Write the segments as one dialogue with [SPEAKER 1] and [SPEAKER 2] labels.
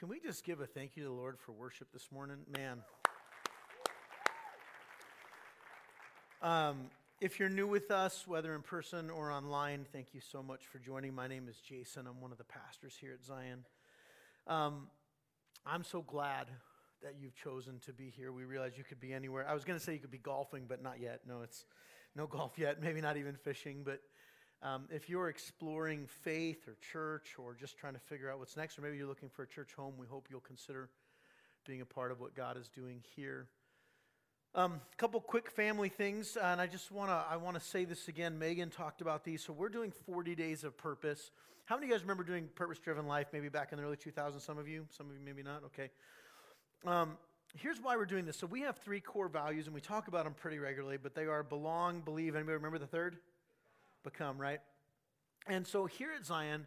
[SPEAKER 1] Can we just give a thank you to the Lord for worship this morning? Man. Um, if you're new with us, whether in person or online, thank you so much for joining. My name is Jason. I'm one of the pastors here at Zion. Um, I'm so glad that you've chosen to be here. We realize you could be anywhere. I was going to say you could be golfing, but not yet. No, it's no golf yet. Maybe not even fishing. But um, if you're exploring faith or church or just trying to figure out what's next, or maybe you're looking for a church home, we hope you'll consider being a part of what God is doing here. A um, couple quick family things, and I just want to I want to say this again. Megan talked about these, so we're doing 40 days of purpose. How many of you guys remember doing purpose-driven life? Maybe back in the early 2000s. Some of you, some of you maybe not. Okay. Um, here's why we're doing this. So we have three core values, and we talk about them pretty regularly. But they are belong, believe. Anybody remember the third? Become. Right. And so here at Zion,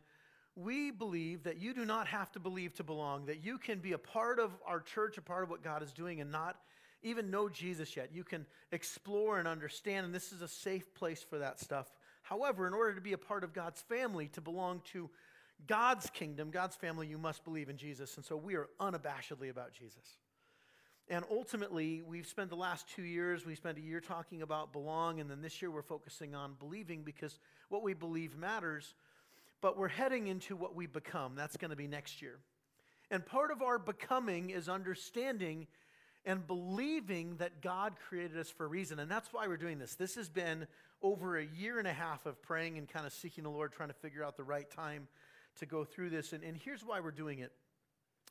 [SPEAKER 1] we believe that you do not have to believe to belong. That you can be a part of our church, a part of what God is doing, and not even know Jesus yet. You can explore and understand, and this is a safe place for that stuff. However, in order to be a part of God's family, to belong to God's kingdom, God's family, you must believe in Jesus. And so we are unabashedly about Jesus. And ultimately, we've spent the last two years, we spent a year talking about belong, and then this year we're focusing on believing because what we believe matters. But we're heading into what we become. That's going to be next year. And part of our becoming is understanding and believing that God created us for a reason. And that's why we're doing this. This has been over a year and a half of praying and kind of seeking the Lord, trying to figure out the right time to go through this. And, and here's why we're doing it.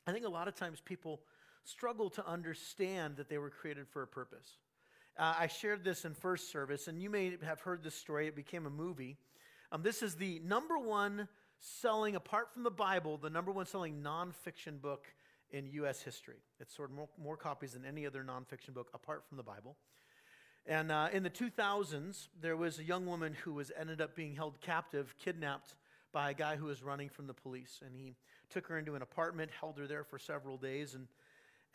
[SPEAKER 1] I think a lot of times people struggle to understand that they were created for a purpose. Uh, I shared this in first service, and you may have heard this story. It became a movie. Um, this is the number one selling, apart from the Bible, the number one selling nonfiction book in U.S. history. It's sold more, more copies than any other nonfiction book apart from the Bible. And uh, in the 2000s, there was a young woman who was ended up being held captive, kidnapped by a guy who was running from the police. And he took her into an apartment, held her there for several days, and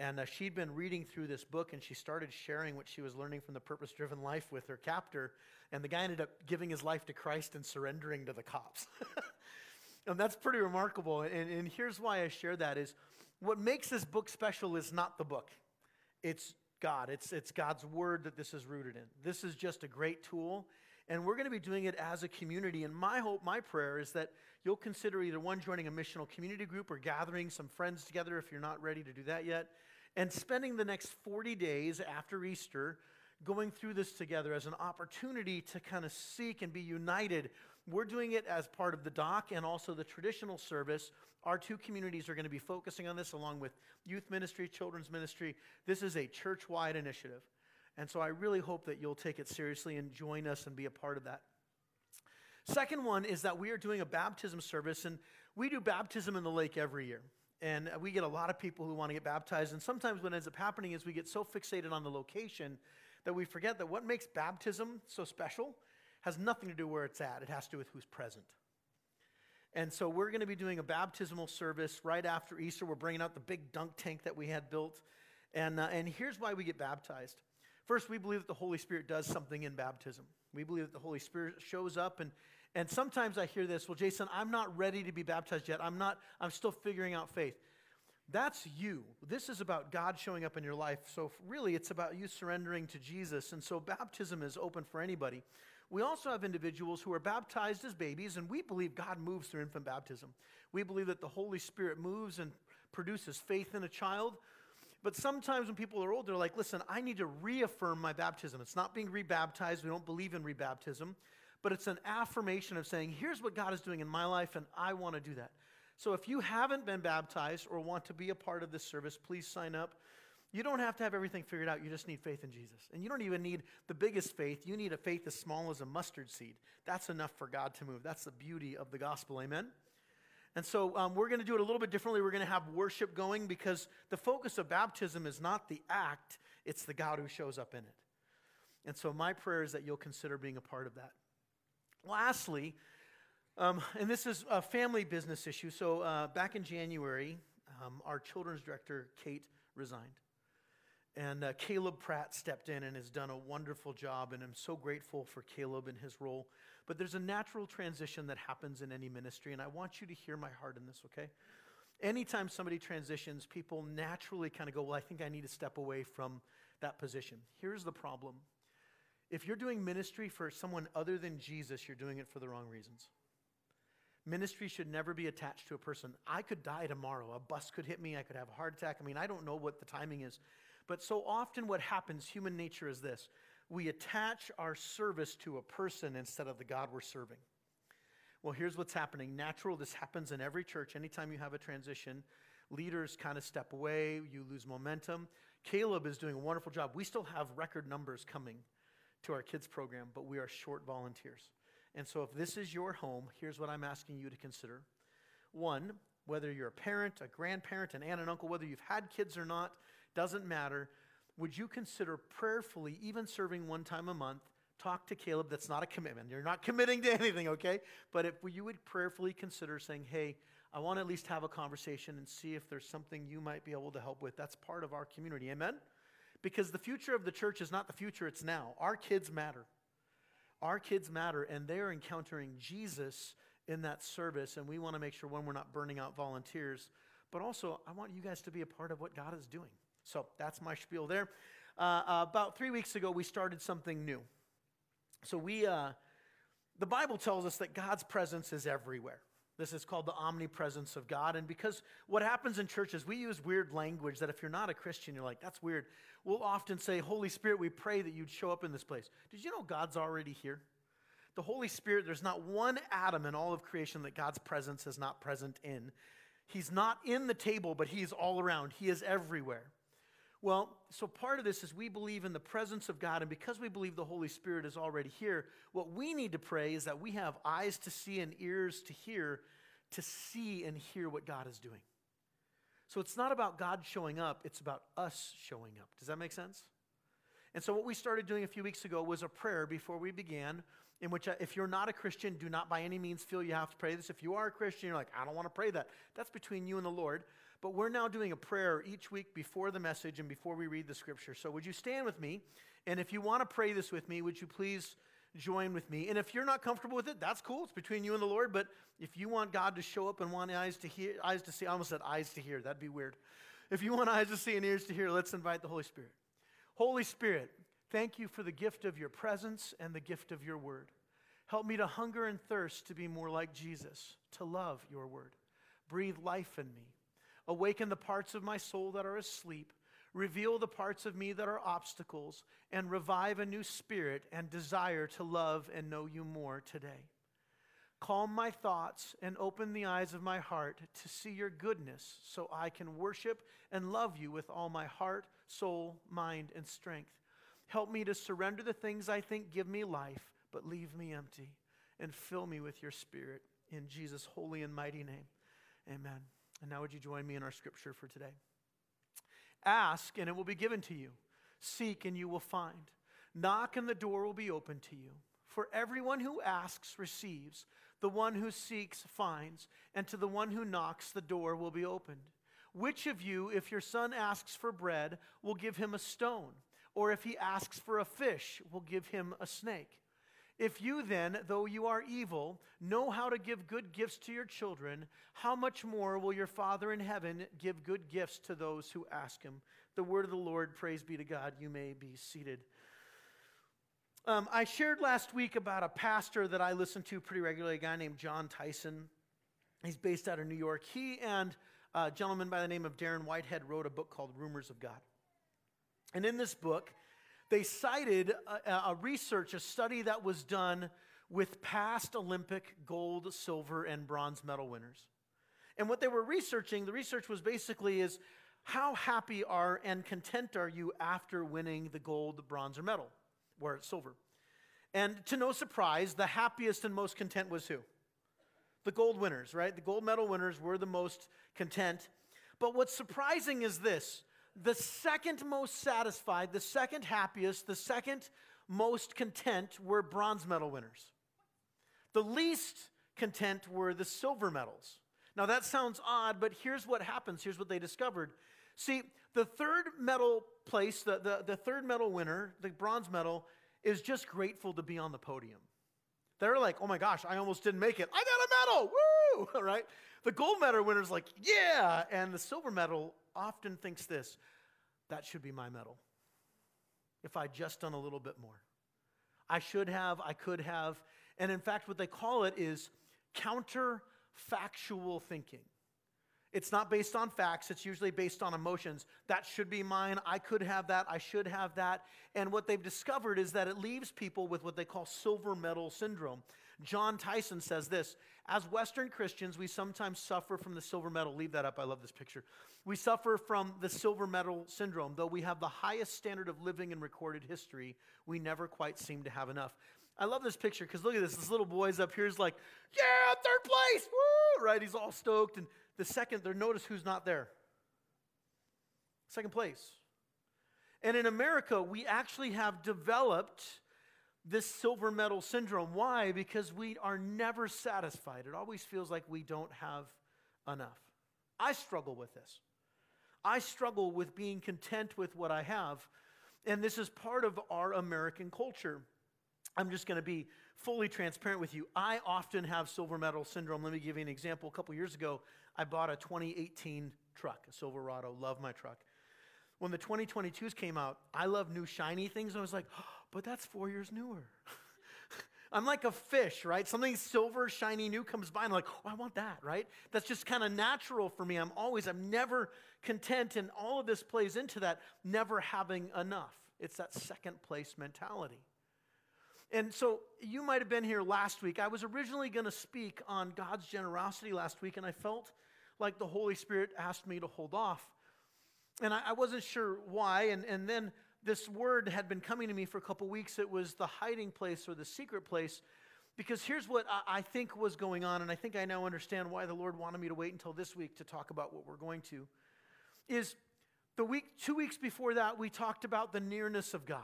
[SPEAKER 1] and uh, she'd been reading through this book and she started sharing what she was learning from the purpose driven life with her captor. And the guy ended up giving his life to Christ and surrendering to the cops. and that's pretty remarkable. And, and here's why I share that is what makes this book special is not the book, it's God. It's, it's God's word that this is rooted in. This is just a great tool, and we're going to be doing it as a community. And my hope, my prayer is that you'll consider either one, joining a missional community group or gathering some friends together if you're not ready to do that yet, and spending the next 40 days after Easter going through this together as an opportunity to kind of seek and be united. We're doing it as part of the doc and also the traditional service our two communities are going to be focusing on this along with youth ministry, children's ministry. This is a church wide initiative. And so I really hope that you'll take it seriously and join us and be a part of that. Second one is that we are doing a baptism service, and we do baptism in the lake every year. And we get a lot of people who want to get baptized. And sometimes what ends up happening is we get so fixated on the location that we forget that what makes baptism so special has nothing to do with where it's at, it has to do with who's present. And so we're going to be doing a baptismal service right after Easter. We're bringing out the big dunk tank that we had built. And, uh, and here's why we get baptized. First, we believe that the Holy Spirit does something in baptism. We believe that the Holy Spirit shows up and and sometimes I hear this, well, Jason, I'm not ready to be baptized yet. I'm not, I'm still figuring out faith. That's you. This is about God showing up in your life. So really, it's about you surrendering to Jesus. And so baptism is open for anybody. We also have individuals who are baptized as babies, and we believe God moves through infant baptism. We believe that the Holy Spirit moves and produces faith in a child. But sometimes when people are old, they're like, listen, I need to reaffirm my baptism. It's not being rebaptized. We don't believe in rebaptism, but it's an affirmation of saying, here's what God is doing in my life, and I want to do that. So if you haven't been baptized or want to be a part of this service, please sign up. You don't have to have everything figured out. You just need faith in Jesus. And you don't even need the biggest faith. You need a faith as small as a mustard seed. That's enough for God to move. That's the beauty of the gospel. Amen? And so um, we're going to do it a little bit differently. We're going to have worship going because the focus of baptism is not the act, it's the God who shows up in it. And so my prayer is that you'll consider being a part of that. Lastly, um, and this is a family business issue. So uh, back in January, um, our children's director, Kate, resigned. And uh, Caleb Pratt stepped in and has done a wonderful job, and I'm so grateful for Caleb and his role. But there's a natural transition that happens in any ministry, and I want you to hear my heart in this, okay? anytime somebody transitions, people naturally kind of go, Well, I think I need to step away from that position. Here's the problem if you're doing ministry for someone other than Jesus, you're doing it for the wrong reasons. Ministry should never be attached to a person. I could die tomorrow. A bus could hit me. I could have a heart attack. I mean, I don't know what the timing is. But so often, what happens, human nature is this we attach our service to a person instead of the God we're serving. Well, here's what's happening. Natural, this happens in every church. Anytime you have a transition, leaders kind of step away, you lose momentum. Caleb is doing a wonderful job. We still have record numbers coming to our kids program, but we are short volunteers. And so, if this is your home, here's what I'm asking you to consider. One, whether you're a parent, a grandparent, an aunt, and uncle, whether you've had kids or not, doesn't matter. Would you consider prayerfully, even serving one time a month, talk to Caleb? That's not a commitment. You're not committing to anything, okay? But if you would prayerfully consider saying, hey, I want to at least have a conversation and see if there's something you might be able to help with. That's part of our community. Amen? Because the future of the church is not the future, it's now. Our kids matter. Our kids matter, and they're encountering Jesus in that service, and we want to make sure, when we're not burning out volunteers, but also I want you guys to be a part of what God is doing. So that's my spiel there. Uh, uh, about three weeks ago, we started something new. So we, uh, the Bible tells us that God's presence is everywhere. This is called the omnipresence of God. And because what happens in churches, we use weird language that if you're not a Christian, you're like, that's weird. We'll often say, Holy Spirit, we pray that you'd show up in this place. Did you know God's already here? The Holy Spirit, there's not one atom in all of creation that God's presence is not present in. He's not in the table, but He's all around, He is everywhere. Well, so part of this is we believe in the presence of God, and because we believe the Holy Spirit is already here, what we need to pray is that we have eyes to see and ears to hear, to see and hear what God is doing. So it's not about God showing up, it's about us showing up. Does that make sense? And so what we started doing a few weeks ago was a prayer before we began, in which uh, if you're not a Christian, do not by any means feel you have to pray this. If you are a Christian, you're like, I don't want to pray that. That's between you and the Lord. But we're now doing a prayer each week before the message and before we read the scripture. So would you stand with me? And if you want to pray this with me, would you please join with me? And if you're not comfortable with it, that's cool. It's between you and the Lord. But if you want God to show up and want eyes to hear, eyes to see, I almost said eyes to hear. That'd be weird. If you want eyes to see and ears to hear, let's invite the Holy Spirit. Holy Spirit, thank you for the gift of your presence and the gift of your word. Help me to hunger and thirst to be more like Jesus, to love your word. Breathe life in me. Awaken the parts of my soul that are asleep. Reveal the parts of me that are obstacles, and revive a new spirit and desire to love and know you more today. Calm my thoughts and open the eyes of my heart to see your goodness so I can worship and love you with all my heart, soul, mind, and strength. Help me to surrender the things I think give me life, but leave me empty, and fill me with your spirit. In Jesus' holy and mighty name, amen. And now, would you join me in our scripture for today? Ask, and it will be given to you. Seek, and you will find. Knock, and the door will be open to you. For everyone who asks receives, the one who seeks finds, and to the one who knocks, the door will be opened. Which of you, if your son asks for bread, will give him a stone? Or if he asks for a fish, will give him a snake? If you then, though you are evil, know how to give good gifts to your children, how much more will your Father in heaven give good gifts to those who ask him? The word of the Lord, praise be to God. You may be seated. Um, I shared last week about a pastor that I listen to pretty regularly, a guy named Jon Tyson. He's based out of New York. He and a gentleman by the name of Darren Whitehead wrote a book called Rumors of God. And in this book, they cited a, a, research, a study that was done with past Olympic gold, silver, and bronze medal winners. And what they were researching, the research was basically is how happy are and content are you after winning the gold, bronze, or medal, or silver? And to no surprise, the happiest and most content was who? The gold winners, right? The gold medal winners were the most content. But what's surprising is this the second most satisfied, the second happiest, the second most content were bronze medal winners. The least content were the silver medals. Now that sounds odd, but here's what happens. Here's what they discovered. See, the third medal place, the, the, the third medal winner, the bronze medal, is just grateful to be on the podium. They're like, oh my gosh, I almost didn't make it. I got a medal, woo, right? The gold medal winner's like, yeah. And the silver medal often thinks this that should be my medal. If I'd just done a little bit more. I should have, I could have. And in fact, what they call it is counterfactual thinking. It's not based on facts, it's usually based on emotions. That should be mine. I could have that. I should have that. And what they've discovered is that it leaves people with what they call silver medal syndrome. Jon Tyson says this As Western Christians, we sometimes suffer from the silver medal. Leave that up. I love this picture. We suffer from the silver medal syndrome. Though we have the highest standard of living in recorded history, we never quite seem to have enough. I love this picture because look at this. This little boy's up here is like, Yeah, third place. Woo! Right? He's all stoked. And the second, there, notice who's not there. Second place. And in America, we actually have developed this silver medal syndrome. Why? Because we are never satisfied. It always feels like we don't have enough. I struggle with this. I struggle with being content with what I have. And this is part of our American culture. I'm just going to be fully transparent with you. I often have silver medal syndrome. Let me give you an example. A couple years ago, I bought a 2018 truck, a Silverado. Love my truck. When the 2022s came out, I love new shiny things. I was like, oh, but that's four years newer. I'm like a fish, right? Something silver, shiny, new comes by, and I'm like, oh, I want that, right? That's just kind of natural for me. I'm always, I'm never content, and all of this plays into that never having enough. It's that second place mentality. And so you might have been here last week. I was originally going to speak on God's generosity last week, and I felt like the Holy Spirit asked me to hold off. And I, I wasn't sure why. And, and then this word had been coming to me for a couple weeks. It was the hiding place or the secret place. Because here's what I, I think was going on, and I think I now understand why the Lord wanted me to wait until this week to talk about what we're going to. Is the week, two weeks before that, we talked about the nearness of God.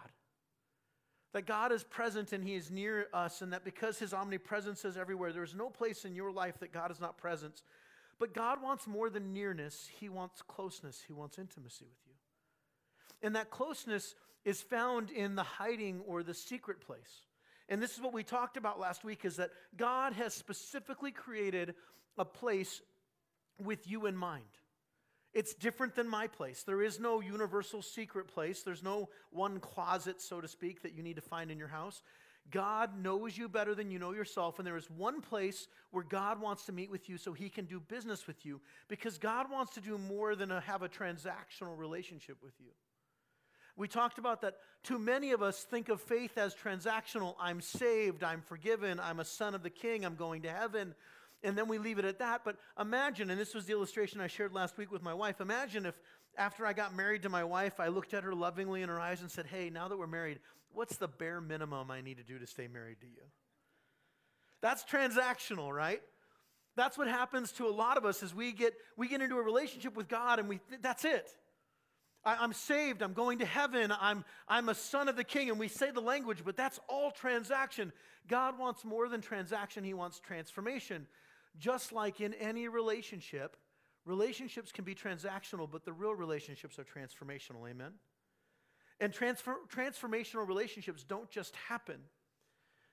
[SPEAKER 1] That God is present and He is near us, and that because His omnipresence is everywhere, there is no place in your life that God is not present. But God wants more than nearness, He wants closeness, He wants intimacy with you. And that closeness is found in the hiding or the secret place. And this is what we talked about last week is that God has specifically created a place with you in mind. It's different than my place. There is no universal secret place. There's no one closet, so to speak, that you need to find in your house. God knows you better than you know yourself, and there is one place where God wants to meet with you so he can do business with you because God wants to do more than a, have a transactional relationship with you. We talked about that too many of us think of faith as transactional. I'm saved, I'm forgiven, I'm a son of the king, I'm going to heaven and then we leave it at that. But imagine, and this was the illustration I shared last week with my wife. Imagine if after I got married to my wife, I looked at her lovingly in her eyes and said, Hey, now that we're married, what's the bare minimum I need to do to stay married to you? That's transactional, right? That's what happens to a lot of us as we get we get into a relationship with God and we that's it. I, am saved. I'm going to heaven. I'm, I'm a son of the king. And we say the language, but that's all transaction. God wants more than transaction, He wants transformation. Just like in any relationship, relationships can be transactional, but the real relationships are transformational. Amen? And transfer, transformational relationships don't just happen.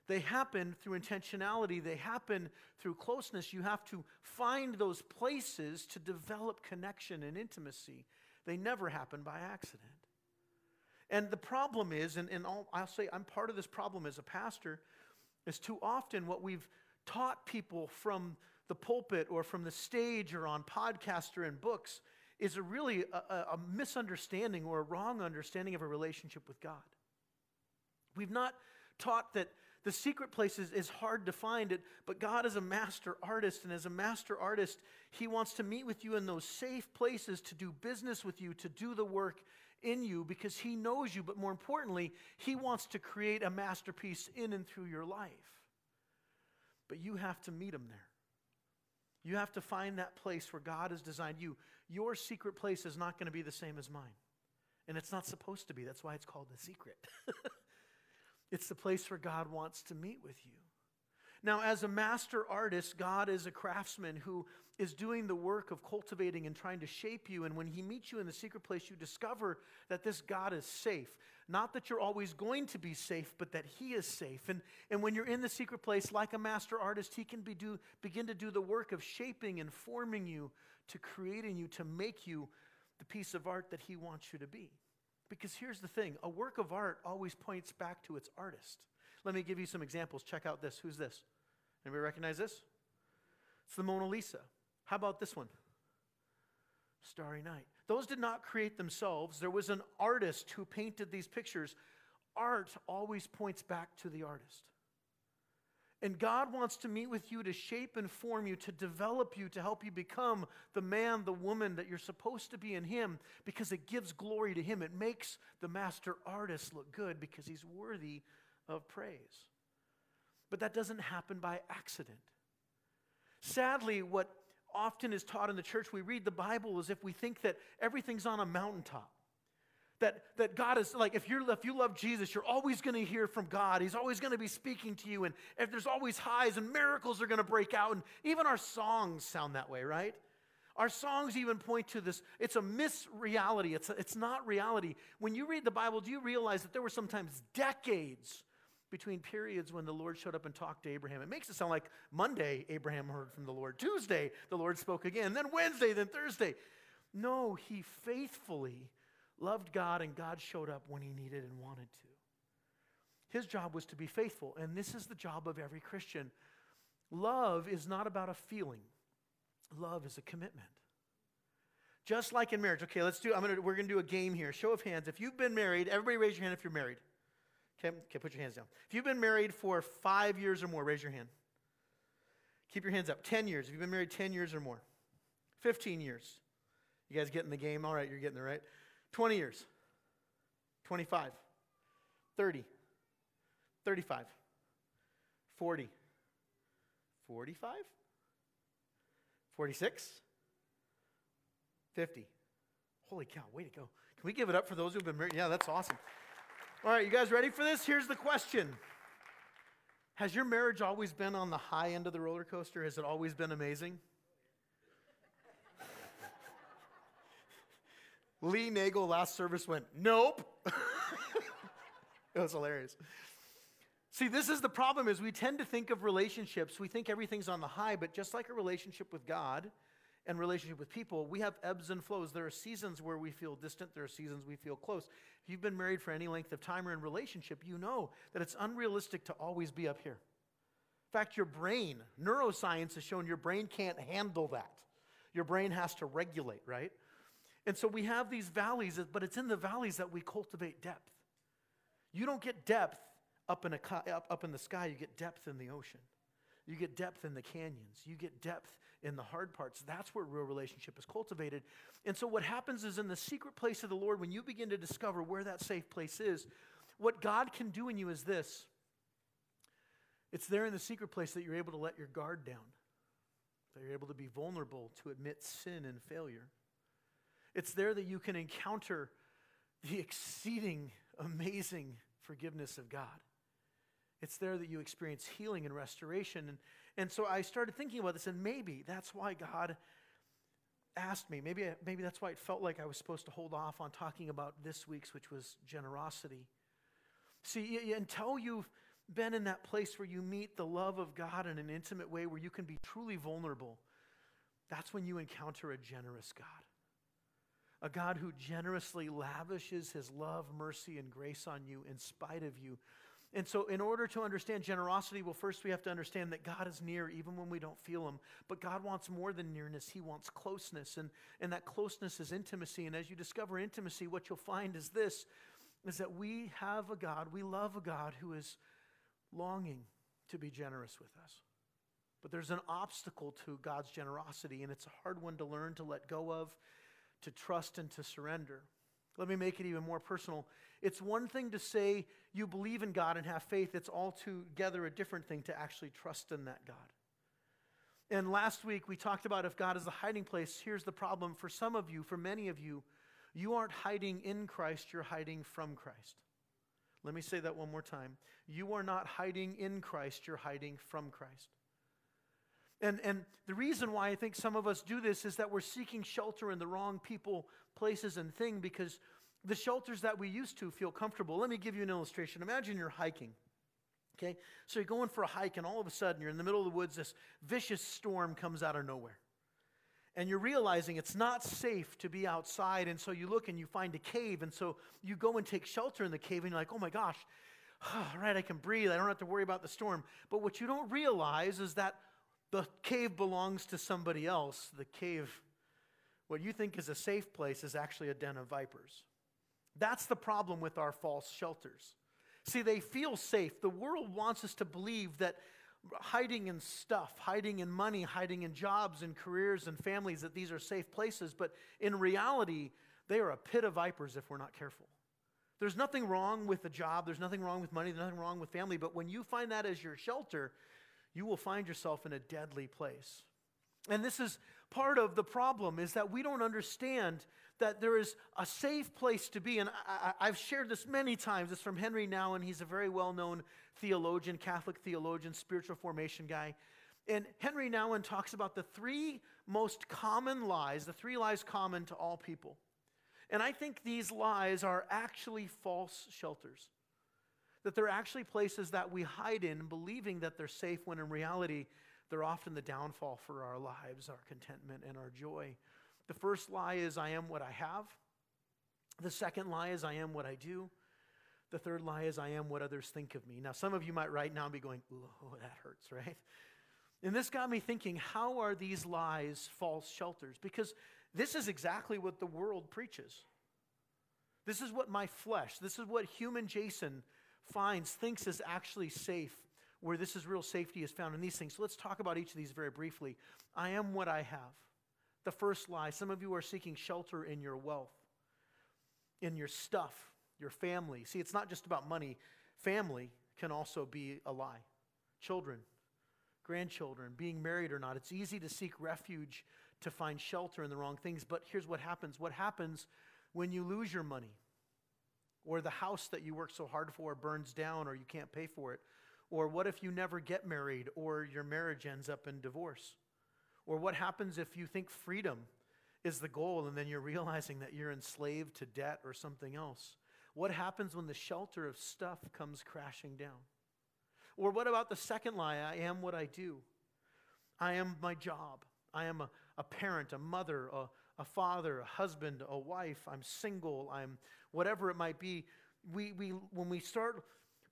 [SPEAKER 1] They happen through intentionality. They happen through closeness. You have to find those places to develop connection and intimacy. They never happen by accident. And the problem is, and, and I'll, I'll say I'm part of this problem as a pastor, is too often what we've taught people from the pulpit or from the stage or on podcast or in books is a really a, a misunderstanding or a wrong understanding of a relationship with God. We've not taught that the secret place is, is hard to find it, but God is a master artist, and as a master artist, He wants to meet with you in those safe places to do business with you, to do the work in you, because He knows you, but more importantly, He wants to create a masterpiece in and through your life. But you have to meet Him there. You have to find that place where God has designed you. Your secret place is not going to be the same as mine. And it's not supposed to be. That's why it's called the secret. it's the place where God wants to meet with you. Now, as a master artist, God is a craftsman who is doing the work of cultivating and trying to shape you. And when He meets you in the secret place, you discover that this God is safe. Not that you're always going to be safe, but that He is safe. And, and when you're in the secret place, like a master artist, He can be do, begin to do the work of shaping and forming you, to creating you, to make you the piece of art that He wants you to be. Because here's the thing a work of art always points back to its artist. Let me give you some examples. Check out this. Who's this? Anybody recognize this? It's the Mona Lisa. How about this one? Starry Night. Those did not create themselves. There was an artist who painted these pictures. Art always points back to the artist. And God wants to meet with you to shape and form you, to develop you, to help you become the man, the woman that you're supposed to be in Him because it gives glory to Him. It makes the master artist look good because He's worthy of praise. But that doesn't happen by accident. Sadly, what often is taught in the church, we read the Bible as if we think that everything's on a mountaintop. That, that God is like, if, you're, if you love Jesus, you're always going to hear from God. He's always going to be speaking to you. And if there's always highs and miracles are going to break out. And even our songs sound that way, right? Our songs even point to this. It's a misreality. It's, a, it's not reality. When you read the Bible, do you realize that there were sometimes decades between periods when the Lord showed up and talked to Abraham? It makes it sound like Monday, Abraham heard from the Lord. Tuesday, the Lord spoke again. Then Wednesday, then Thursday. No, he faithfully loved God, and God showed up when he needed and wanted to. His job was to be faithful, and this is the job of every Christian. Love is not about a feeling, love is a commitment. Just like in marriage. Okay, let's do, I'm gonna, we're going to do a game here. Show of hands. If you've been married, everybody raise your hand if you're married. Okay, okay, put your hands down. If you've been married for five years or more, raise your hand. Keep your hands up. 10 years. If you've been married 10 years or more. 15 years. You guys getting the game? All right, you're getting it right. 20 years, 25, 30, 35, 40, 45, 46, 50. Holy cow, way to go. Can we give it up for those who've been married? Yeah, that's awesome. All right, you guys ready for this? Here's the question Has your marriage always been on the high end of the roller coaster? Has it always been amazing? Lee Nagel last service went, Nope. it was hilarious. See, this is the problem is we tend to think of relationships, we think everything's on the high, but just like a relationship with God and relationship with people, we have ebbs and flows. There are seasons where we feel distant, there are seasons we feel close. If you've been married for any length of time or in relationship, you know that it's unrealistic to always be up here. In fact, your brain, neuroscience has shown your brain can't handle that. Your brain has to regulate, right? And so we have these valleys, but it's in the valleys that we cultivate depth. You don't get depth up in, a, up, up in the sky, you get depth in the ocean. You get depth in the canyons. You get depth in the hard parts. That's where real relationship is cultivated. And so, what happens is in the secret place of the Lord, when you begin to discover where that safe place is, what God can do in you is this it's there in the secret place that you're able to let your guard down, that you're able to be vulnerable to admit sin and failure. It's there that you can encounter the exceeding amazing forgiveness of God. It's there that you experience healing and restoration. And, and so I started thinking about this, and maybe that's why God asked me. Maybe, maybe that's why it felt like I was supposed to hold off on talking about this week's, which was generosity. See, until you've been in that place where you meet the love of God in an intimate way, where you can be truly vulnerable, that's when you encounter a generous God a God who generously lavishes his love, mercy, and grace on you in spite of you. And so, in order to understand generosity, well, first we have to understand that God is near even when we don't feel him. But God wants more than nearness, he wants closeness. And, and that closeness is intimacy. And as you discover intimacy, what you'll find is this is that we have a God, we love a God who is longing to be generous with us. But there's an obstacle to God's generosity, and it's a hard one to learn to let go of to trust and to surrender. Let me make it even more personal. It's one thing to say you believe in God and have faith, it's altogether a different thing to actually trust in that God. And last week we talked about if God is a hiding place. Here's the problem for some of you, for many of you, you aren't hiding in Christ, you're hiding from Christ. Let me say that one more time. You are not hiding in Christ, you're hiding from Christ. And, and the reason why I think some of us do this is that we're seeking shelter in the wrong people, places, and thing because the shelters that we used to feel comfortable. Let me give you an illustration. Imagine you're hiking. Okay? So you're going for a hike, and all of a sudden you're in the middle of the woods, this vicious storm comes out of nowhere. And you're realizing it's not safe to be outside, and so you look and you find a cave, and so you go and take shelter in the cave, and you're like, oh my gosh, all right, I can breathe. I don't have to worry about the storm. But what you don't realize is that the cave belongs to somebody else. The cave, what you think is a safe place, is actually a den of vipers. That's the problem with our false shelters. See, they feel safe. The world wants us to believe that hiding in stuff, hiding in money, hiding in jobs and careers and families, that these are safe places. But in reality, they are a pit of vipers if we're not careful. There's nothing wrong with a job, there's nothing wrong with money, there's nothing wrong with family. But when you find that as your shelter, you will find yourself in a deadly place. And this is part of the problem is that we don't understand that there is a safe place to be. And I, have shared this many times. It's from Henry Nouwen. He's a very well known theologian, Catholic theologian, spiritual formation guy. And Henry Nouwen talks about the three most common lies, the three lies common to all people. And I think these lies are actually false shelters. That they're actually places that we hide in, believing that they're safe, when in reality, they're often the downfall for our lives, our contentment, and our joy. The first lie is, I am what I have. The second lie is, I am what I do. The third lie is, I am what others think of me. Now, some of you might right now be going, oh, that hurts, right? And this got me thinking, how are these lies false shelters? Because this is exactly what the world preaches. This is what my flesh, this is what human Jason finds, thinks is actually safe, where this is real safety is found in these things. So let's talk about each of these very briefly. I am what I have. The first lie some of you are seeking shelter in your wealth, in your stuff, your family. See, it's not just about money, family can also be a lie. Children, grandchildren, being married or not. It's easy to seek refuge, to find shelter in the wrong things. But here's what happens what happens when you lose your money? Or the house that you worked so hard for burns down or you can't pay for it? Or what if you never get married or your marriage ends up in divorce? Or what happens if you think freedom is the goal and then you're realizing that you're enslaved to debt or something else? What happens when the shelter of stuff comes crashing down? Or what about the second lie? I am what I do. I am my job. I am a, a parent, a mother, a, a father, a husband, a wife. I'm single. I'm whatever it might be. We, we, when we start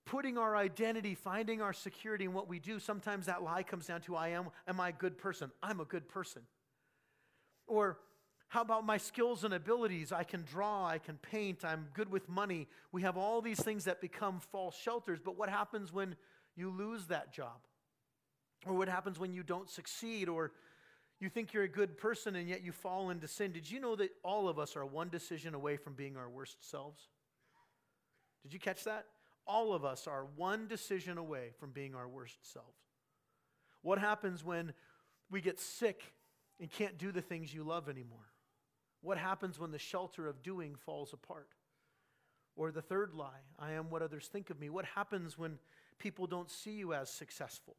[SPEAKER 1] putting our identity, finding our security in what we do, sometimes that lie comes down to I am, am I a good person? I'm a good person. Or how about my skills and abilities? I can draw, I can paint, I'm good with money. We have all these things that become false shelters, but what happens when you lose that job? Or what happens when you don't succeed? Or you think you're a good person and yet you fall into sin? Did you know that all of us are one decision away from being our worst selves? Did you catch that? All of us are one decision away from being our worst selves. What happens when we get sick and can't do the things you love anymore? What happens when the shelter of doing falls apart? Or the third lie, I am what others think of me. What happens when people don't see you as successful?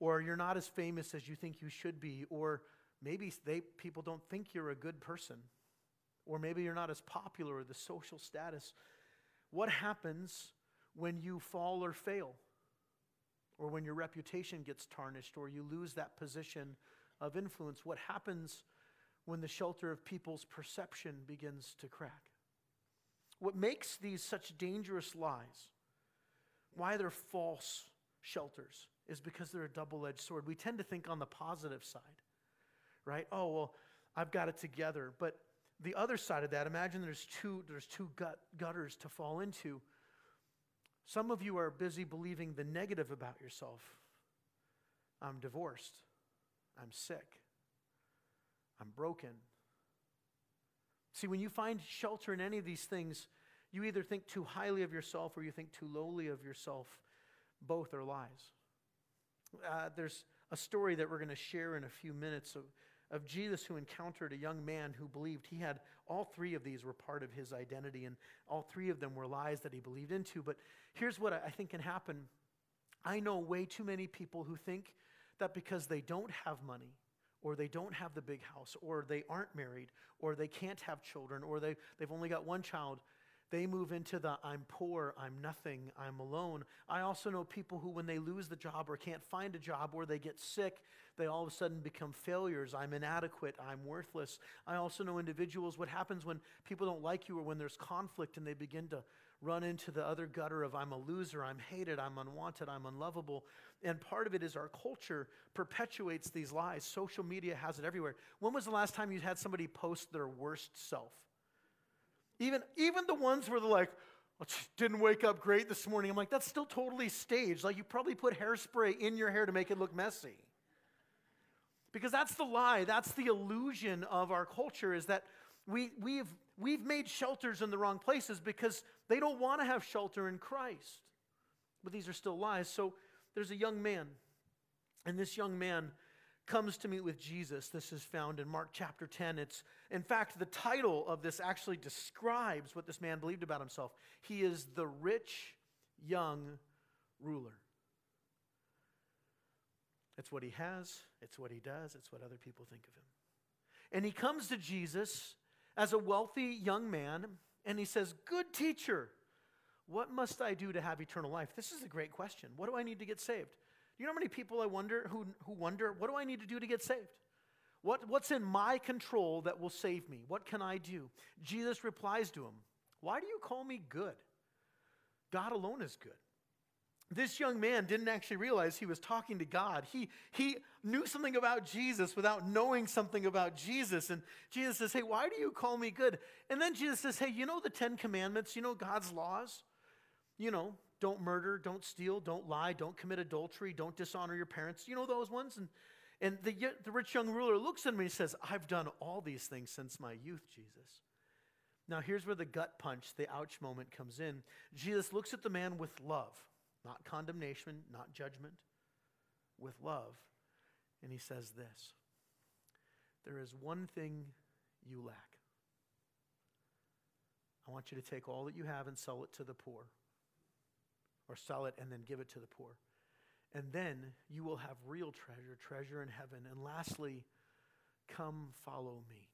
[SPEAKER 1] Or you're not as famous as you think you should be? Or maybe they, people don't think you're a good person? Or maybe you're not as popular or the social status what happens when you fall or fail? Or when your reputation gets tarnished or you lose that position of influence? What happens when the shelter of people's perception begins to crack? What makes these such dangerous lies, why they're false shelters, is because they're a double edged sword. We tend to think on the positive side, right? Oh, well, I've got it together. But the other side of that, imagine there's two, there's two gut, gutters to fall into. Some of you are busy believing the negative about yourself. I'm divorced. I'm sick. I'm broken. See, when you find shelter in any of these things, you either think too highly of yourself or you think too lowly of yourself. Both are lies. Uh, there's a story that we're going to share in a few minutes of of Jesus who encountered a young man who believed he had all three of these were part of his identity, and all three of them were lies that he believed into. But here's what I think can happen I know way too many people who think that because they don't have money, or they don't have the big house, or they aren't married, or they can't have children, or they, they've only got one child, they move into the I'm poor, I'm nothing, I'm alone. I also know people who, when they lose the job or can't find a job or they get sick, they all of a sudden become failures. I'm inadequate, I'm worthless. I also know individuals, what happens when people don't like you or when there's conflict and they begin to run into the other gutter of I'm a loser, I'm hated, I'm unwanted, I'm unlovable. And part of it is our culture perpetuates these lies. Social media has it everywhere. When was the last time you had somebody post their worst self? Even, even the ones where they're like, oh, didn't wake up great this morning. I'm like, that's still totally staged. Like, you probably put hairspray in your hair to make it look messy. Because that's the lie, that's the illusion of our culture is that we, we've, we've made shelters in the wrong places because they don't want to have shelter in Christ. But these are still lies. So there's a young man, and this young man comes to meet with Jesus. This is found in Mark chapter 10. It's, in fact, the title of this actually describes what this man believed about himself. He is the rich young ruler. It's what he has, it's what he does, it's what other people think of him. And he comes to Jesus as a wealthy young man, and he says, Good teacher, what must I do to have eternal life? This is a great question. What do I need to get saved? You know how many people I wonder who, who wonder, what do I need to do to get saved? What, what's in my control that will save me? What can I do? Jesus replies to him, Why do you call me good? God alone is good. This young man didn't actually realize he was talking to God. He, he knew something about Jesus without knowing something about Jesus. And Jesus says, Hey, why do you call me good? And then Jesus says, Hey, you know the Ten Commandments? You know God's laws? You know, don't murder, don't steal, don't lie, don't commit adultery, don't dishonor your parents. You know those ones? And, and the, the rich young ruler looks at me and says, I've done all these things since my youth, Jesus. Now, here's where the gut punch, the ouch moment comes in. Jesus looks at the man with love, not condemnation, not judgment, with love. And he says this There is one thing you lack. I want you to take all that you have and sell it to the poor or sell it and then give it to the poor. And then you will have real treasure, treasure in heaven. And lastly, come follow me.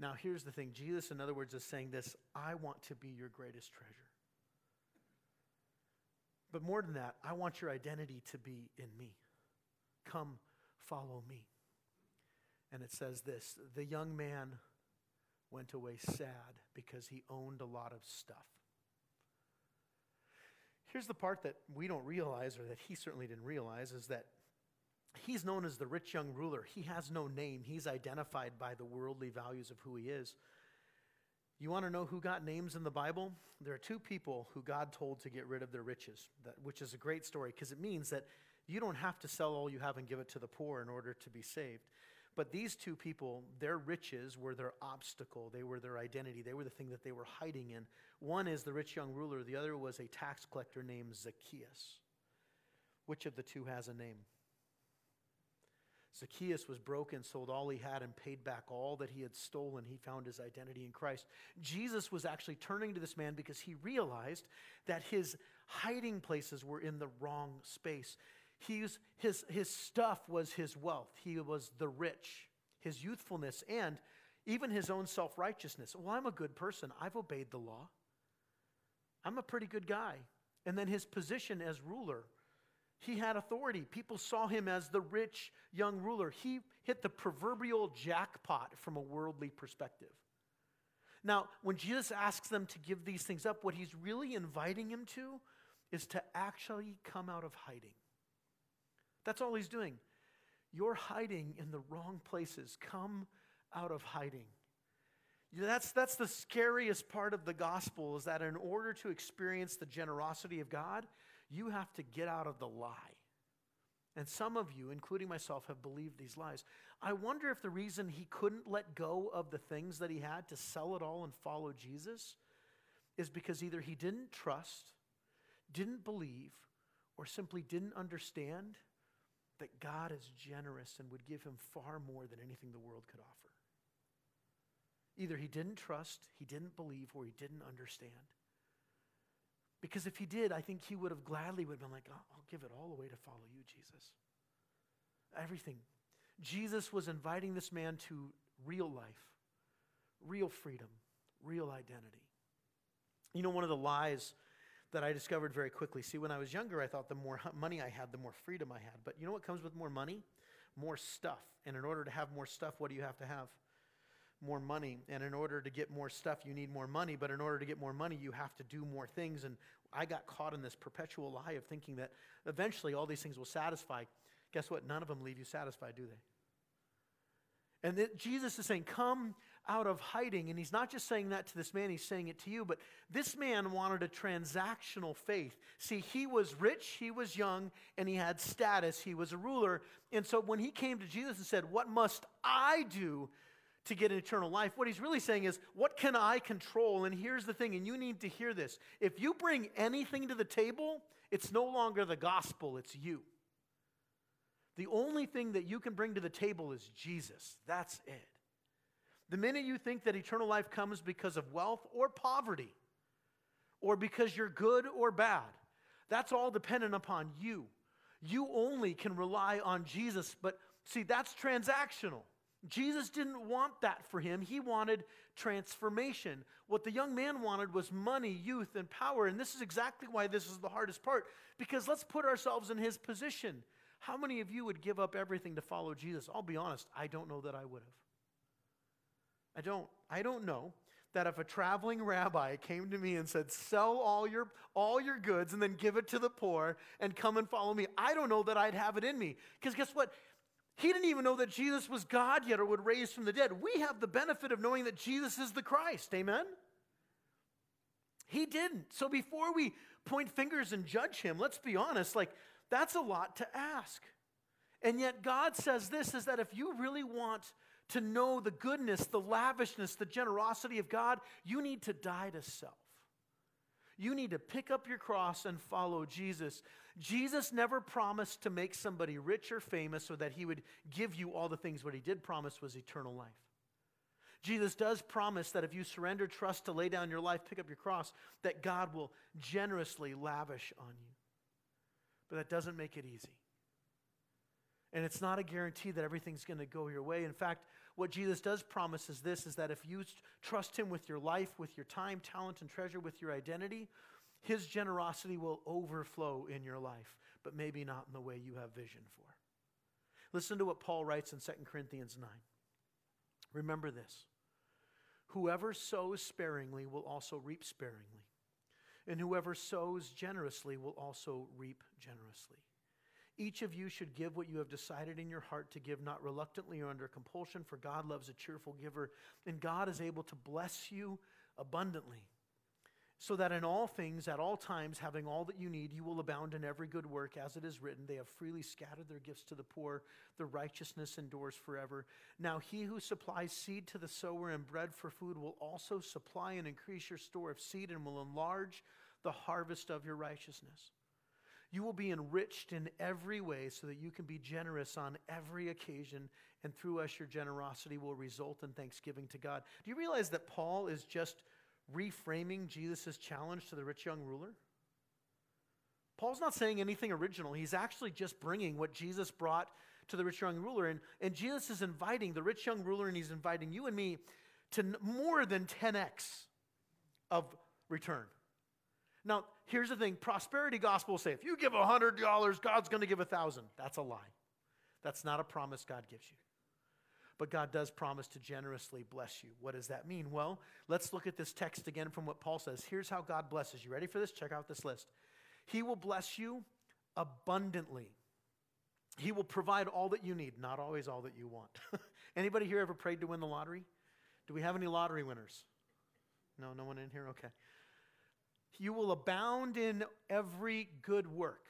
[SPEAKER 1] Now, here's the thing Jesus, in other words, is saying this I want to be your greatest treasure. But more than that, I want your identity to be in me. Come follow me. And it says this the young man went away sad because he owned a lot of stuff. Here's the part that we don't realize, or that he certainly didn't realize, is that he's known as the rich young ruler. He has no name, he's identified by the worldly values of who he is. You want to know who got names in the Bible? There are two people who God told to get rid of their riches, that, which is a great story because it means that you don't have to sell all you have and give it to the poor in order to be saved. But these two people, their riches were their obstacle. They were their identity. They were the thing that they were hiding in. One is the rich young ruler, the other was a tax collector named Zacchaeus. Which of the two has a name? Zacchaeus was broken, sold all he had, and paid back all that he had stolen. He found his identity in Christ. Jesus was actually turning to this man because he realized that his hiding places were in the wrong space. He's, his, his stuff was his wealth. He was the rich, his youthfulness, and even his own self righteousness. Well, I'm a good person. I've obeyed the law. I'm a pretty good guy. And then his position as ruler. He had authority. People saw him as the rich young ruler. He hit the proverbial jackpot from a worldly perspective. Now, when Jesus asks them to give these things up, what he's really inviting him to is to actually come out of hiding. That's all he's doing. You're hiding in the wrong places. Come out of hiding. That's, that's the scariest part of the gospel is that in order to experience the generosity of God, you have to get out of the lie. And some of you, including myself, have believed these lies. I wonder if the reason he couldn't let go of the things that he had to sell it all and follow Jesus is because either he didn't trust, didn't believe, or simply didn't understand that God is generous and would give him far more than anything the world could offer. Either he didn't trust, he didn't believe, or he didn't understand. Because if he did, I think he would have gladly would have been like, I'll, give it all away to follow you, Jesus. Everything. Jesus was inviting this man to real life, real freedom, real identity. You know, one of the lies that I discovered very quickly. See, when I was younger, I thought the more money I had, the more freedom I had. But you know what comes with more money? More stuff. And in order to have more stuff, what do you have to have? More money. And in order to get more stuff, you need more money. But in order to get more money, you have to do more things. And I got caught in this perpetual lie of thinking that eventually all these things will satisfy. Guess what? None of them leave you satisfied, do they? And Jesus is saying, Come out of hiding. And he's not just saying that to this man, he's saying it to you. But this man wanted a transactional faith. See, he was rich, he was young, and he had status. He was a ruler. And so when he came to Jesus and said, What must I do? To get an eternal life, what he's really saying is, What can I control? And here's the thing, and you need to hear this. If you bring anything to the table, it's no longer the gospel, it's you. The only thing that you can bring to the table is Jesus. That's it. The minute you think that eternal life comes because of wealth or poverty, or because you're good or bad, that's all dependent upon you. You only can rely on Jesus. But see, that's transactional. Jesus didn't want that for him. He wanted transformation. What the young man wanted was money, youth, and power. And this is exactly why this is the hardest part. Because let's put ourselves in his position. How many of you would give up everything to follow Jesus? I'll be honest, I don't know that I would have. I don't, I don't know that if a traveling rabbi came to me and said, sell all your, all your goods and then give it to the poor and come and follow me, I don't know that I'd have it in me. Because guess what? He didn't even know that Jesus was God yet or would raise from the dead. We have the benefit of knowing that Jesus is the Christ. Amen? He didn't. So before we point fingers and judge him, let's be honest, like that's a lot to ask. And yet God says this is that if you really want to know the goodness, the lavishness, the generosity of God, you need to die to self. You need to pick up your cross and follow Jesus. Jesus never promised to make somebody rich or famous or that he would give you all the things. What he did promise was eternal life. Jesus does promise that if you surrender trust to lay down your life, pick up your cross, that God will generously lavish on you. But that doesn't make it easy. And it's not a guarantee that everything's going to go your way. In fact, what Jesus does promise is this is that if you trust him with your life, with your time, talent, and treasure, with your identity, his generosity will overflow in your life, but maybe not in the way you have vision for. Listen to what Paul writes in 2 Corinthians 9. Remember this Whoever sows sparingly will also reap sparingly, and whoever sows generously will also reap generously. Each of you should give what you have decided in your heart to give, not reluctantly or under compulsion, for God loves a cheerful giver, and God is able to bless you abundantly. So that in all things, at all times, having all that you need, you will abound in every good work, as it is written, They have freely scattered their gifts to the poor, their righteousness endures forever. Now, he who supplies seed to the sower and bread for food will also supply and increase your store of seed and will enlarge the harvest of your righteousness. You will be enriched in every way so that you can be generous on every occasion, and through us, your generosity will result in thanksgiving to God. Do you realize that Paul is just reframing Jesus' challenge to the rich young ruler? Paul's not saying anything original. He's actually just bringing what Jesus brought to the rich young ruler. And, and Jesus is inviting the rich young ruler, and he's inviting you and me to more than 10x of return. Now, here's the thing prosperity gospel will say if you give $100, God's going to give a 1000 That's a lie. That's not a promise God gives you. But God does promise to generously bless you. What does that mean? Well, let's look at this text again from what Paul says. Here's how God blesses you. Ready for this? Check out this list. He will bless you abundantly. He will provide all that you need, not always all that you want. Anybody here ever prayed to win the lottery? Do we have any lottery winners? No, no one in here? Okay. You will abound in every good work.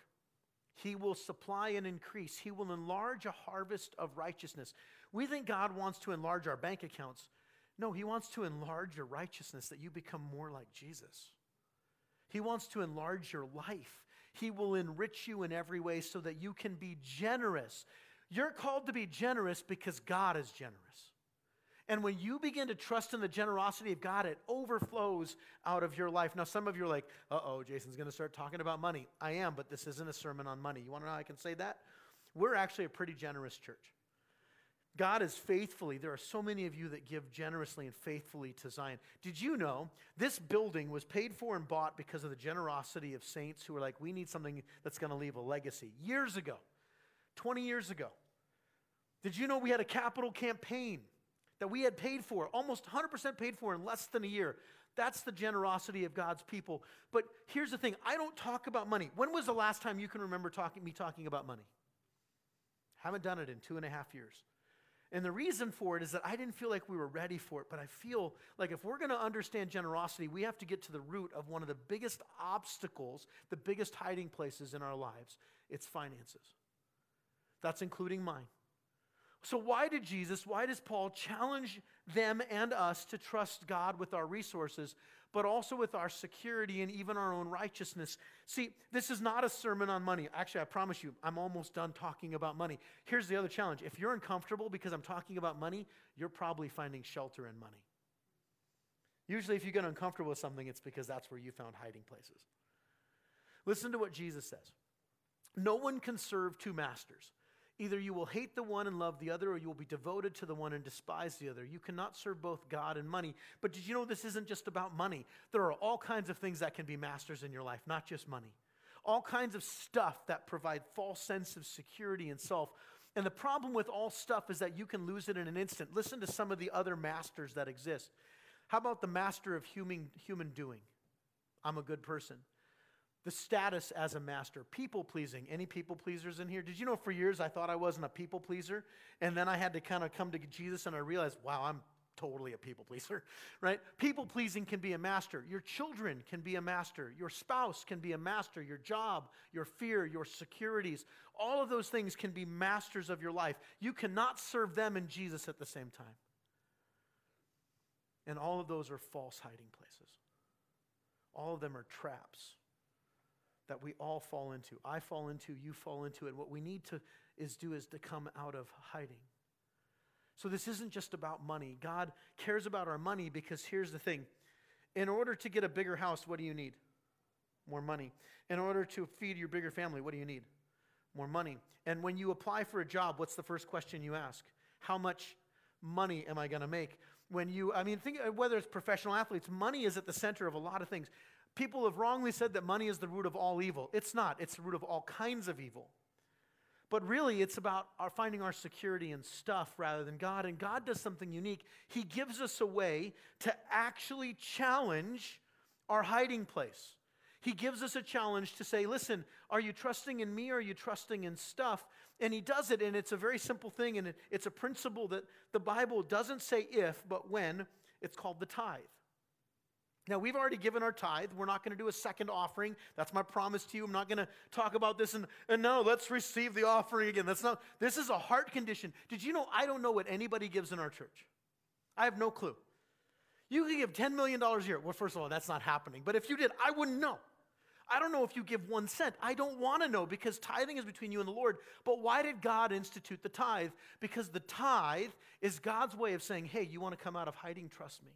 [SPEAKER 1] He will supply and increase. He will enlarge a harvest of righteousness. We think God wants to enlarge our bank accounts. No, He wants to enlarge your righteousness that you become more like Jesus. He wants to enlarge your life. He will enrich you in every way so that you can be generous. You're called to be generous because God is generous. And when you begin to trust in the generosity of God, it overflows out of your life. Now, some of you are like, uh oh, Jason's going to start talking about money. I am, but this isn't a sermon on money. You want to know how I can say that? We're actually a pretty generous church. God is faithfully, there are so many of you that give generously and faithfully to Zion. Did you know this building was paid for and bought because of the generosity of saints who were like, we need something that's going to leave a legacy? Years ago, 20 years ago. Did you know we had a capital campaign that we had paid for, almost 100% paid for in less than a year? That's the generosity of God's people. But here's the thing I don't talk about money. When was the last time you can remember talking, me talking about money? Haven't done it in two and a half years. And the reason for it is that I didn't feel like we were ready for it, but I feel like if we're going to understand generosity, we have to get to the root of one of the biggest obstacles, the biggest hiding places in our lives. It's finances. That's including mine. So, why did Jesus, why does Paul challenge them and us to trust God with our resources, but also with our security and even our own righteousness? See, this is not a sermon on money. Actually, I promise you, I'm almost done talking about money. Here's the other challenge if you're uncomfortable because I'm talking about money, you're probably finding shelter in money. Usually, if you get uncomfortable with something, it's because that's where you found hiding places. Listen to what Jesus says No one can serve two masters. Either you will hate the one and love the other, or you will be devoted to the one and despise the other. You cannot serve both God and money. But did you know this isn't just about money? There are all kinds of things that can be masters in your life, not just money. All kinds of stuff that provide false sense of security and self. And the problem with all stuff is that you can lose it in an instant. Listen to some of the other masters that exist. How about the master of human, human doing? I'm a good person the status as a master, people pleasing. Any people pleasers in here? Did you know for years I thought I wasn't a people pleaser? And then I had to kind of come to Jesus and I realized, wow, I'm totally a people pleaser, right? People pleasing can be a master. Your children can be a master. Your spouse can be a master. Your job, your fear, your securities, all of those things can be masters of your life. You cannot serve them and Jesus at the same time. And all of those are false hiding places. All of them are traps that we all fall into. I fall into, you fall into and What we need to is do is to come out of hiding. So this isn't just about money. God cares about our money because here's the thing. In order to get a bigger house, what do you need? More money. In order to feed your bigger family, what do you need? More money. And when you apply for a job, what's the first question you ask? How much money am I going to make? When you, I mean, think whether it's professional athletes, money is at the center of a lot of things. People have wrongly said that money is the root of all evil. It's not, it's the root of all kinds of evil. But really, it's about our finding our security in stuff rather than God. And God does something unique. He gives us a way to actually challenge our hiding place. He gives us a challenge to say, listen, are you trusting in me or are you trusting in stuff? And he does it, and it's a very simple thing, and it's a principle that the Bible doesn't say if, but when. It's called the tithe. Now, we've already given our tithe. We're not going to do a second offering. That's my promise to you. I'm not going to talk about this and, and no, let's receive the offering again. That's not, this is a heart condition. Did you know I don't know what anybody gives in our church? I have no clue. You could give $10 million a year. Well, first of all, that's not happening. But if you did, I wouldn't know. I don't know if you give one cent. I don't want to know because tithing is between you and the Lord. But why did God institute the tithe? Because the tithe is God's way of saying, hey, you want to come out of hiding? Trust me.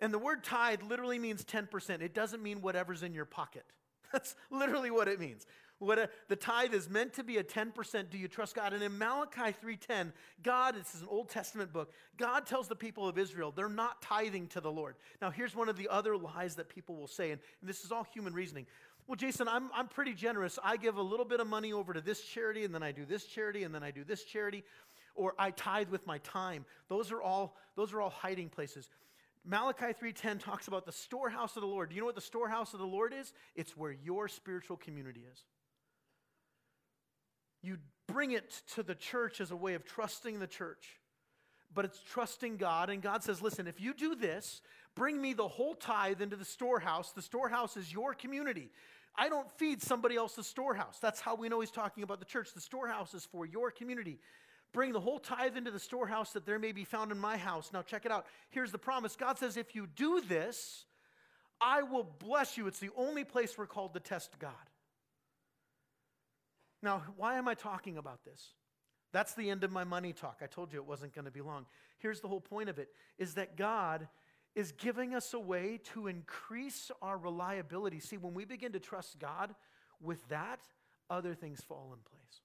[SPEAKER 1] And the word tithe literally means 10%. It doesn't mean whatever's in your pocket. That's literally what it means. What a, the tithe is meant to be a 10%. Do you trust God? And in Malachi 3:10, God, this is an Old Testament book, God tells the people of Israel they're not tithing to the Lord. Now, here's one of the other lies that people will say, and, and this is all human reasoning. Well, Jason, I'm, I'm pretty generous. I give a little bit of money over to this charity, and then I do this charity, and then I do this charity, or I tithe with my time. Those are all, those are all hiding places. Malachi 3:10 talks about the storehouse of the Lord. Do you know what the storehouse of the Lord is? It's where your spiritual community is. You bring it to the church as a way of trusting the church. But it's trusting God and God says, "Listen, if you do this, bring me the whole tithe into the storehouse. The storehouse is your community. I don't feed somebody else's storehouse. That's how we know he's talking about the church. The storehouse is for your community. Bring the whole tithe into the storehouse that there may be found in my house. Now, check it out. Here's the promise God says, if you do this, I will bless you. It's the only place we're called to test God. Now, why am I talking about this? That's the end of my money talk. I told you it wasn't going to be long. Here's the whole point of it is that God is giving us a way to increase our reliability. See, when we begin to trust God with that, other things fall in place.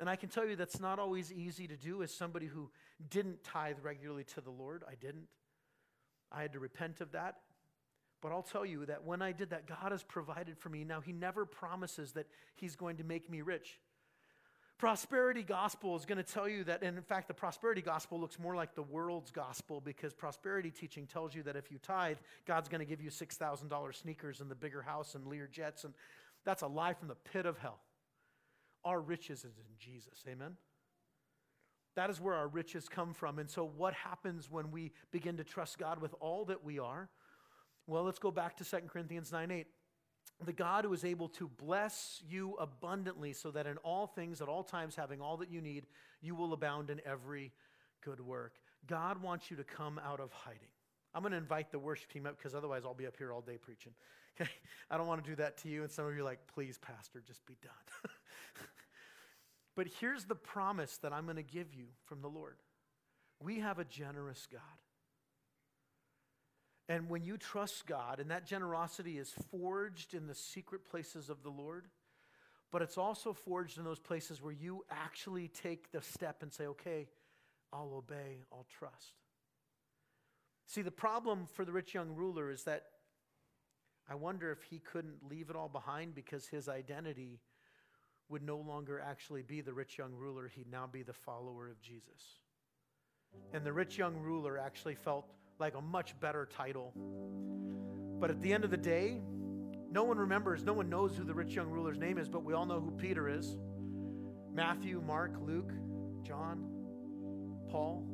[SPEAKER 1] And I can tell you that's not always easy to do as somebody who didn't tithe regularly to the Lord. I didn't. I had to repent of that. But I'll tell you that when I did that, God has provided for me. Now, He never promises that He's going to make me rich. Prosperity gospel is going to tell you that, and in fact, the prosperity gospel looks more like the world's gospel because prosperity teaching tells you that if you tithe, God's going to give you $6,000 sneakers and the bigger house and Lear jets. And that's a lie from the pit of hell. Our riches is in Jesus. Amen? That is where our riches come from. And so, what happens when we begin to trust God with all that we are? Well, let's go back to 2 Corinthians 9 8 the God who is able to bless you abundantly, so that in all things, at all times, having all that you need, you will abound in every good work. God wants you to come out of hiding. I'm going to invite the worship team up because otherwise I'll be up here all day preaching. Okay? I don't want to do that to you. And some of you are like, please, Pastor, just be done. but here's the promise that I'm going to give you from the Lord we have a generous God. And when you trust God, and that generosity is forged in the secret places of the Lord, but it's also forged in those places where you actually take the step and say, okay, I'll obey, I'll trust. See, the problem for the rich young ruler is that I wonder if he couldn't leave it all behind because his identity would no longer actually be the rich young ruler, he'd now be the follower of Jesus. And the rich young ruler actually felt like a much better title. But at the end of the day, no one remembers, no one knows who the rich young ruler's name is, but we all know who Peter is Matthew, Mark, Luke, John, Paul,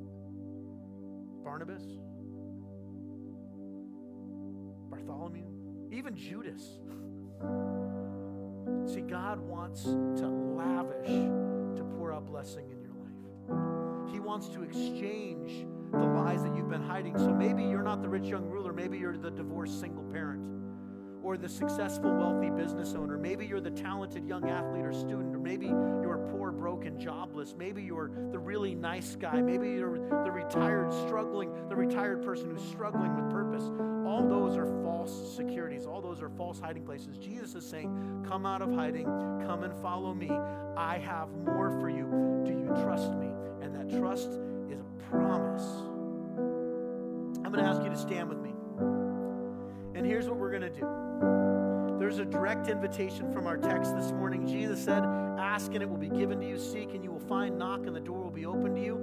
[SPEAKER 1] Barnabas, Bartholomew, even Judas. See, God wants to lavish to pour out blessing in your life. He wants to exchange the lies that you've been hiding. So maybe you're not the rich young ruler, maybe you're the divorced single parent or the successful wealthy business owner. Maybe you're the talented young athlete or student, or maybe you're poor, broken, jobless. Maybe you're the really nice guy. Maybe you're the retired, struggling, the retired person who's struggling with purpose. All those are false securities. All those are false hiding places. Jesus is saying, Come out of hiding, come and follow me. I have more for you. Do you trust me? And that trust is a promise. I'm going to ask you to stand with me. And here's what we're going to do. There's a direct invitation from our text this morning. Jesus said, Ask and it will be given to you, seek and you will find, knock and the door will be open to you.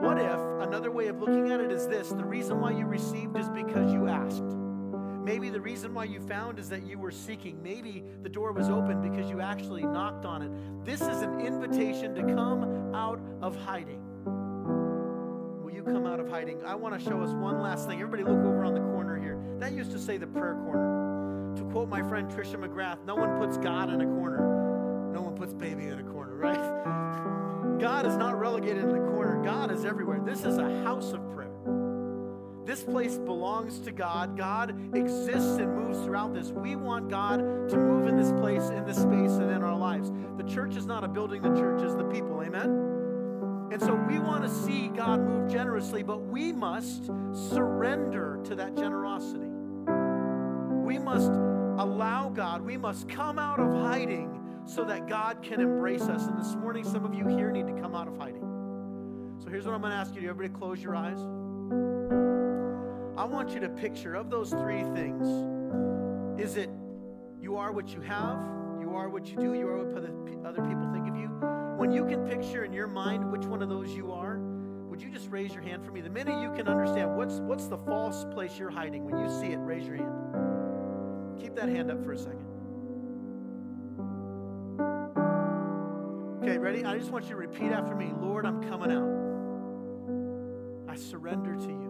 [SPEAKER 1] What if another way of looking at it is this the reason why you received is because you asked? Maybe the reason why you found is that you were seeking. Maybe the door was open because you actually knocked on it. This is an invitation to come out of hiding Will you come out of hiding, I want to show us one last thing. Everybody, look over on the. That used to say the prayer corner. To quote my friend Trisha McGrath, no one puts God in a corner, no one puts baby in a corner, right? God is not relegated in the corner, God is everywhere. This is a house of prayer. This place belongs to God. God exists and moves throughout this. We want God to move in this place, in this space, and in our lives. The church is not a building, the church is the people. Amen? And so we want to see God move generously, but we must surrender to that generosity. We must allow God, we must come out of hiding so that God can embrace us. And this morning, some of you here need to come out of hiding. So here's what I'm going to ask you to everybody close your eyes. I want you to picture of those three things is it you are what you have, you are what you do, you are what other people think of you, when you can picture in your mind which one of those you are, would you just raise your hand for me? The minute you can understand what's, what's the false place you're hiding, when you see it, raise your hand. Keep that hand up for a second. Okay, ready? I just want you to repeat after me Lord, I'm coming out. I surrender to you.